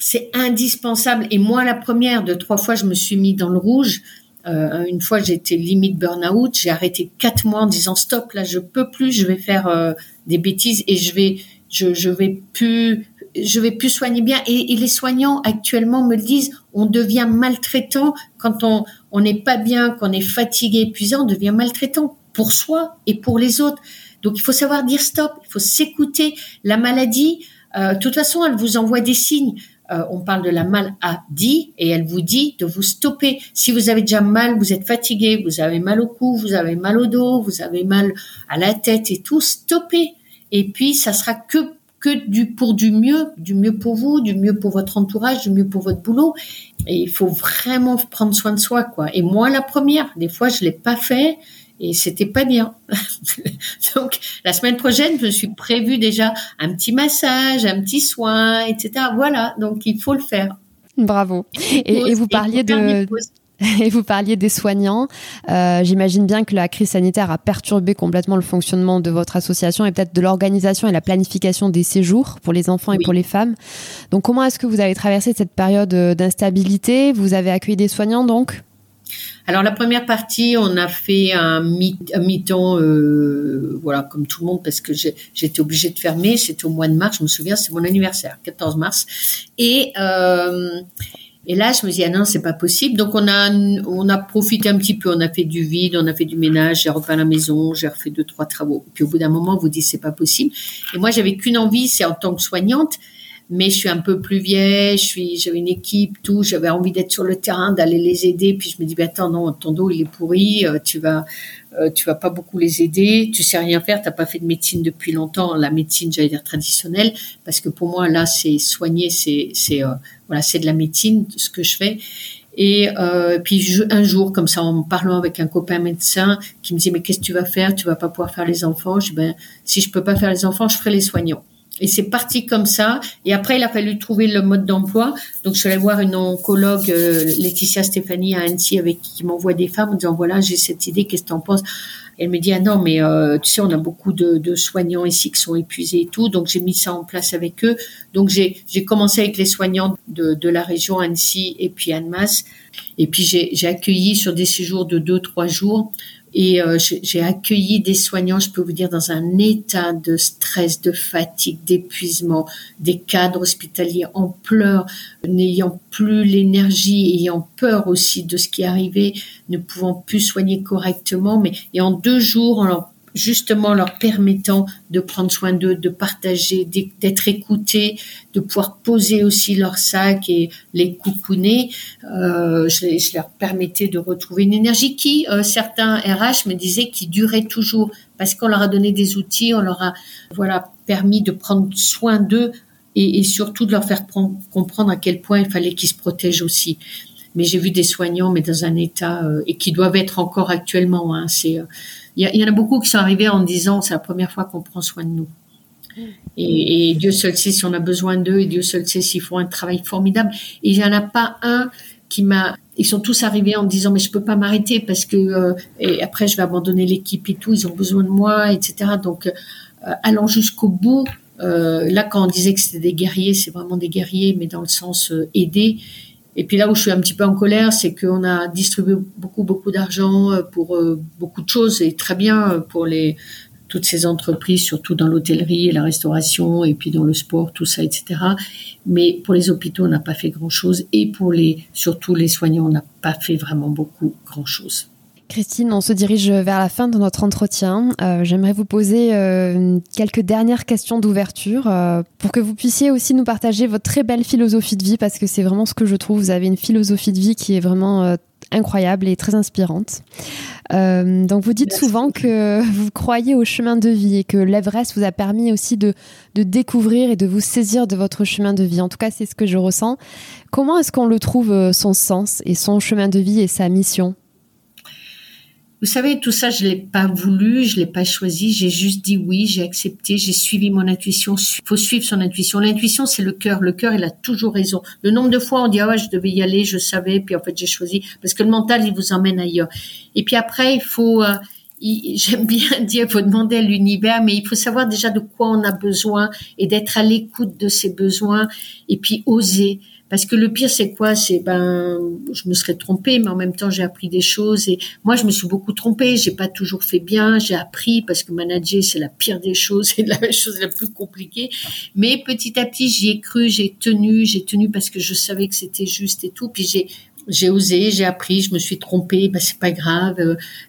C'est indispensable. Et moi, la première, de trois fois, je me suis mis dans le rouge. Euh, une fois, j'étais limite burn-out. J'ai arrêté quatre mois en disant stop, là, je peux plus, je vais faire euh, des bêtises et je vais, je, je vais plus, je vais plus soigner bien. Et, et, les soignants actuellement me le disent, on devient maltraitant quand on on n'est pas bien, qu'on est fatigué, épuisé, on devient maltraitant pour soi et pour les autres. Donc il faut savoir dire stop, il faut s'écouter. La maladie, euh, de toute façon, elle vous envoie des signes. Euh, on parle de la maladie et elle vous dit de vous stopper. Si vous avez déjà mal, vous êtes fatigué, vous avez mal au cou, vous avez mal au dos, vous avez mal à la tête et tout, stoppez. Et puis ça sera que que du pour du mieux, du mieux pour vous, du mieux pour votre entourage, du mieux pour votre boulot. Et il faut vraiment prendre soin de soi, quoi. Et moi, la première, des fois, je l'ai pas fait et c'était pas bien. [laughs] Donc la semaine prochaine, je me suis prévu déjà un petit massage, un petit soin, etc. Voilà, donc il faut le faire. Bravo. Et, vous parliez de [laughs] et vous parliez des soignants. Euh, J'imagine bien que la crise sanitaire a perturbé complètement le fonctionnement de votre association et peut-être de l'organisation et la planification des séjours pour les enfants et pour les femmes. Donc comment est-ce que vous avez traversé cette période d'instabilité? Vous avez accueilli des soignants donc? Alors la première partie, on a fait un, mi- temps euh, voilà, comme tout le monde, parce que j'étais obligée de fermer. C'était au mois de mars, je me souviens, c'est mon anniversaire, 14 mars. Et euh, et là, je me dis ah non, c'est pas possible. Donc on a on a profité un petit peu, on a fait du vide, on a fait du ménage, j'ai repeint la maison, j'ai refait deux trois travaux. Puis au bout d'un moment, on vous dit c'est pas possible. Et moi, j'avais qu'une envie, c'est en tant que soignante, mais je suis un peu plus vieille, je suis, j'avais une équipe, tout, j'avais envie d'être sur le terrain, d'aller les aider, puis je me dis, ben attends, non, ton dos il est pourri, euh, tu vas, euh, tu vas pas beaucoup les aider, tu sais rien faire, t'as pas fait de médecine depuis longtemps, la médecine, j'allais dire traditionnelle, parce que pour moi là, c'est soigner, c'est, c'est, euh, voilà, c'est de la médecine, ce que je fais. Et euh, puis un jour, comme ça, en parlant avec un copain médecin, qui me disait mais qu'est-ce que tu vas faire? Tu vas pas pouvoir faire les enfants. Je dis ben si je peux pas faire les enfants, je ferai les soignants. Et c'est parti comme ça. Et après, il a fallu trouver le mode d'emploi. Donc, je suis allée voir une oncologue, euh, Laetitia Stéphanie à Annecy, avec qui m'envoie des femmes en disant voilà, j'ai cette idée, qu'est-ce que tu en penses? Elle me dit ah non, mais euh, tu sais, on a beaucoup de, de, soignants ici qui sont épuisés et tout. Donc, j'ai mis ça en place avec eux. Donc, j'ai commencé avec les soignants de, de la région Annecy et puis Annemasse. Et puis, j'ai accueilli sur des séjours de deux, trois jours et euh, j'ai accueilli des soignants, je peux vous dire, dans un état de stress, de fatigue, d'épuisement, des cadres hospitaliers en pleurs, n'ayant plus l'énergie, ayant peur aussi de ce qui arrivait, ne pouvant plus soigner correctement. Mais et en deux jours, justement leur permettant de prendre soin d'eux, de partager, d'être écoutés, de pouvoir poser aussi leur sac et les coucouner. Euh, je, leur permettais de retrouver une énergie qui, euh, certains RH me disaient, qui durait toujours parce qu'on leur a donné des outils, on leur a voilà permis de prendre soin d'eux et, et, surtout de leur faire comprendre à quel point il fallait qu'ils se protègent aussi. Mais j'ai vu des soignants, mais dans un état euh, et qui doivent être encore actuellement. Hein, c'est euh, il y, en a beaucoup qui sont arrivés en disant c'est la première fois qu'on prend soin de nous. Et, et, Dieu seul sait si on a besoin d'eux et Dieu seul sait s'ils font un travail formidable. Et il n'y en a pas un qui m'a. Ils sont tous arrivés en disant mais je peux pas m'arrêter parce que euh, et après je vais abandonner l'équipe et tout. Ils ont besoin de moi, etc. Donc euh, allant jusqu'au bout. Euh, là, quand on disait que c'était des guerriers, c'est vraiment des guerriers, mais dans le sens euh, aider. Et puis là où je suis un petit peu en colère, c'est qu'on a distribué beaucoup, beaucoup d'argent euh, pour euh, beaucoup de choses et très bien euh, pour les toutes ces entreprises, surtout dans l'hôtellerie et la restauration et puis dans le sport, tout ça, etc. Mais pour les hôpitaux, on n'a pas fait grand-chose et pour les, surtout les soignants, on n'a pas fait vraiment beaucoup grand-chose. Christine, on se dirige vers la fin de notre entretien. Euh, J'aimerais vous poser euh, quelques dernières questions d'ouverture euh, pour que vous puissiez aussi nous partager votre très belle philosophie de vie parce que c'est vraiment ce que je trouve. Vous avez une philosophie de vie qui est vraiment incroyable et très inspirante. Donc vous dites Merci. souvent que [laughs] vous croyez au chemin de vie et que l'Everest vous a permis aussi de, de découvrir et de vous saisir de votre chemin de vie. En tout cas, c'est ce que je ressens. Comment est-ce qu'on le trouve son sens et son chemin de vie et sa mission? Vous savez, tout ça, je l'ai pas voulu, je l'ai pas choisi, j'ai juste dit oui, j'ai accepté, j'ai suivi mon intuition. Faut suivre son intuition. L'intuition, c'est le cœur. Le cœur, il a toujours raison. Le nombre de fois, on dit ah ouais, je devais y aller, je savais, puis en fait, j'ai choisi parce que le mental, il vous emmène ailleurs. Et puis après, il faut euh, [laughs] j'aime bien dire, il faut demander à l'univers, mais il faut savoir déjà de quoi on a besoin et d'être à l'écoute de ses besoins et puis oser. Parce que le pire, c'est quoi? C'est ben, je me serais trompée, mais en même temps, j'ai appris des choses. Et moi, je me suis beaucoup trompée. J'ai pas toujours fait bien. J'ai appris parce que manager, c'est la pire des choses, [laughs] c'est la chose la plus compliquée. Mais petit à petit, j'y ai cru, j'ai tenu, j'ai tenu parce que je savais que c'était juste et tout. Puis j'ai j'ai osé, j'ai appris, je me suis trompée, ben c'est pas grave.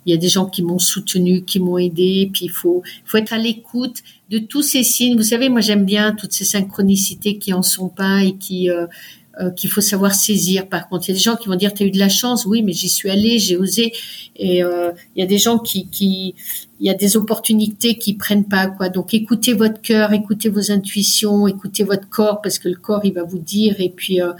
Il y a des gens qui m'ont soutenu, qui m'ont aidé. Puis il faut, faut être à l'écoute de tous ces signes. Vous savez, moi j'aime bien toutes ces synchronicités qui en sont pas et qui euh, euh, qu'il faut savoir saisir. Par contre, il y a des gens qui vont dire, tu eu de la chance, oui, mais j'y suis allée, j'ai osé. Et euh, il y a des gens qui, qui, il y a des opportunités qui prennent pas, quoi. Donc, écoutez votre cœur, écoutez vos intuitions, écoutez votre corps, parce que le corps, il va vous dire. Et puis, euh,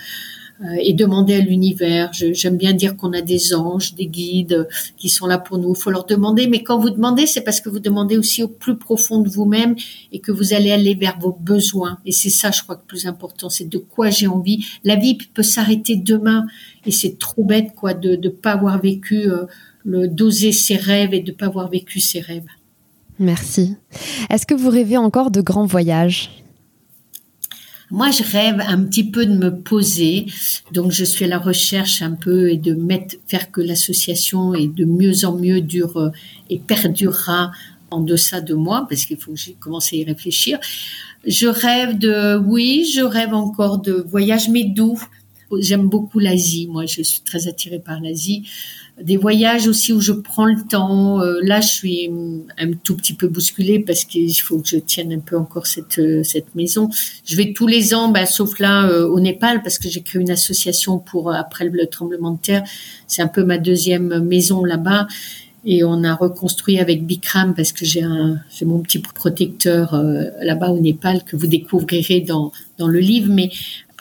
et demander à l'univers. J'aime bien dire qu'on a des anges, des guides qui sont là pour nous. Il faut leur demander, mais quand vous demandez, c'est parce que vous demandez aussi au plus profond de vous-même et que vous allez aller vers vos besoins. Et c'est ça, je crois, que le plus important, c'est de quoi j'ai envie. La vie peut s'arrêter demain et c'est trop bête, quoi, de ne pas avoir vécu, euh, d'oser ses rêves et de pas avoir vécu ses rêves. Merci. Est-ce que vous rêvez encore de grands voyages? Moi, je rêve un petit peu de me poser. Donc, je suis à la recherche un peu et de mettre, faire que l'association est de mieux en mieux dure euh, et perdurera en deçà de moi, parce qu'il faut que j'ai commencé à y réfléchir. Je rêve de, oui, je rêve encore de voyages, mais doux. J'aime beaucoup l'Asie. Moi, je suis très attirée par l'Asie des voyages aussi où je prends le temps. Euh, là, je suis un tout petit peu bousculée parce qu'il faut que je tienne un peu encore cette euh, cette maison. Je vais tous les ans, bah, sauf là euh, au Népal parce que j'ai créé une association pour après le tremblement de terre. C'est un peu ma deuxième maison là-bas. Et on a reconstruit avec Bikram parce que j'ai un, j'ai mon petit protecteur là-bas au Népal que vous découvrirez dans dans le livre. Mais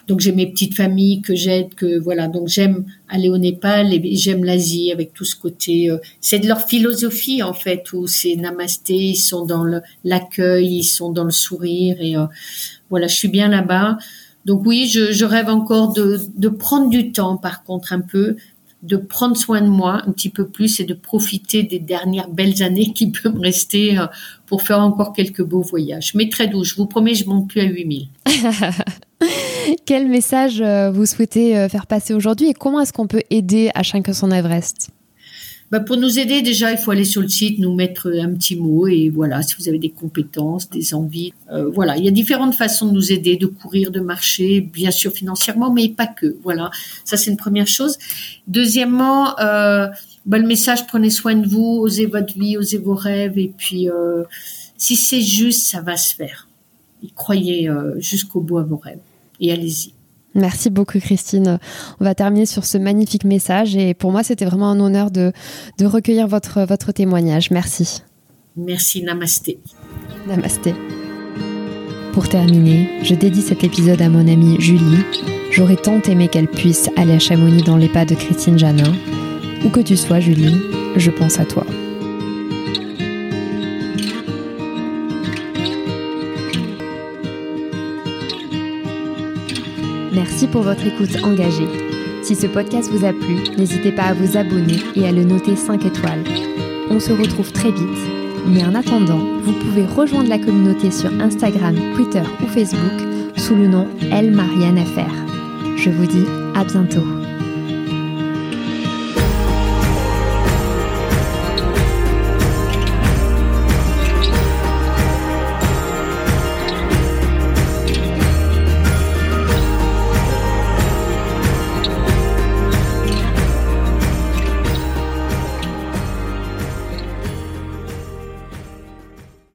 donc j'ai mes petites familles que j'aide, que voilà. Donc j'aime aller au Népal et j'aime l'Asie avec tout ce côté. Euh, c'est de leur philosophie en fait où c'est namasté, ils sont dans l'accueil, ils sont dans le sourire et euh, voilà, je suis bien là-bas. Donc oui, je, je rêve encore de, de prendre du temps par contre un peu de prendre soin de moi un petit peu plus et de profiter des dernières belles années qui peuvent me rester euh, pour faire encore quelques beaux voyages. Mais très doux, je vous promets, je monte plus à 8000. [laughs] Quel message euh, vous souhaitez euh, faire passer aujourd'hui et comment est-ce qu'on peut aider à chacun son Everest? Bah, Pour nous aider, déjà, il faut aller sur le site, nous mettre un petit mot et voilà, si vous avez des compétences, des envies. Euh, voilà, il y a différentes façons de nous aider, de courir, de marcher, bien sûr financièrement, mais pas que. Voilà, ça c'est une première chose. Deuxièmement, euh, bah, le message, prenez soin de vous, osez votre vie, osez vos rêves et puis euh, si c'est juste, ça va se faire. croyez euh, jusqu'au bout à vos rêves et allez-y. Merci beaucoup Christine. On va terminer sur ce magnifique message et pour moi c'était vraiment un honneur de, de recueillir votre, votre témoignage. Merci. Merci, namasté. Namasté. Pour terminer, je dédie cet épisode à mon amie Julie. J'aurais tant aimé qu'elle puisse aller à Chamonix dans les pas de Christine Janin. Où que tu sois Julie, je pense à toi. Merci pour votre écoute engagée. Si ce podcast vous a plu, n'hésitez pas à vous abonner et à le noter 5 étoiles. On se retrouve très vite, mais en attendant, vous pouvez rejoindre la communauté sur Instagram, Twitter ou Facebook sous le nom Elle Marianne Je vous dis à bientôt.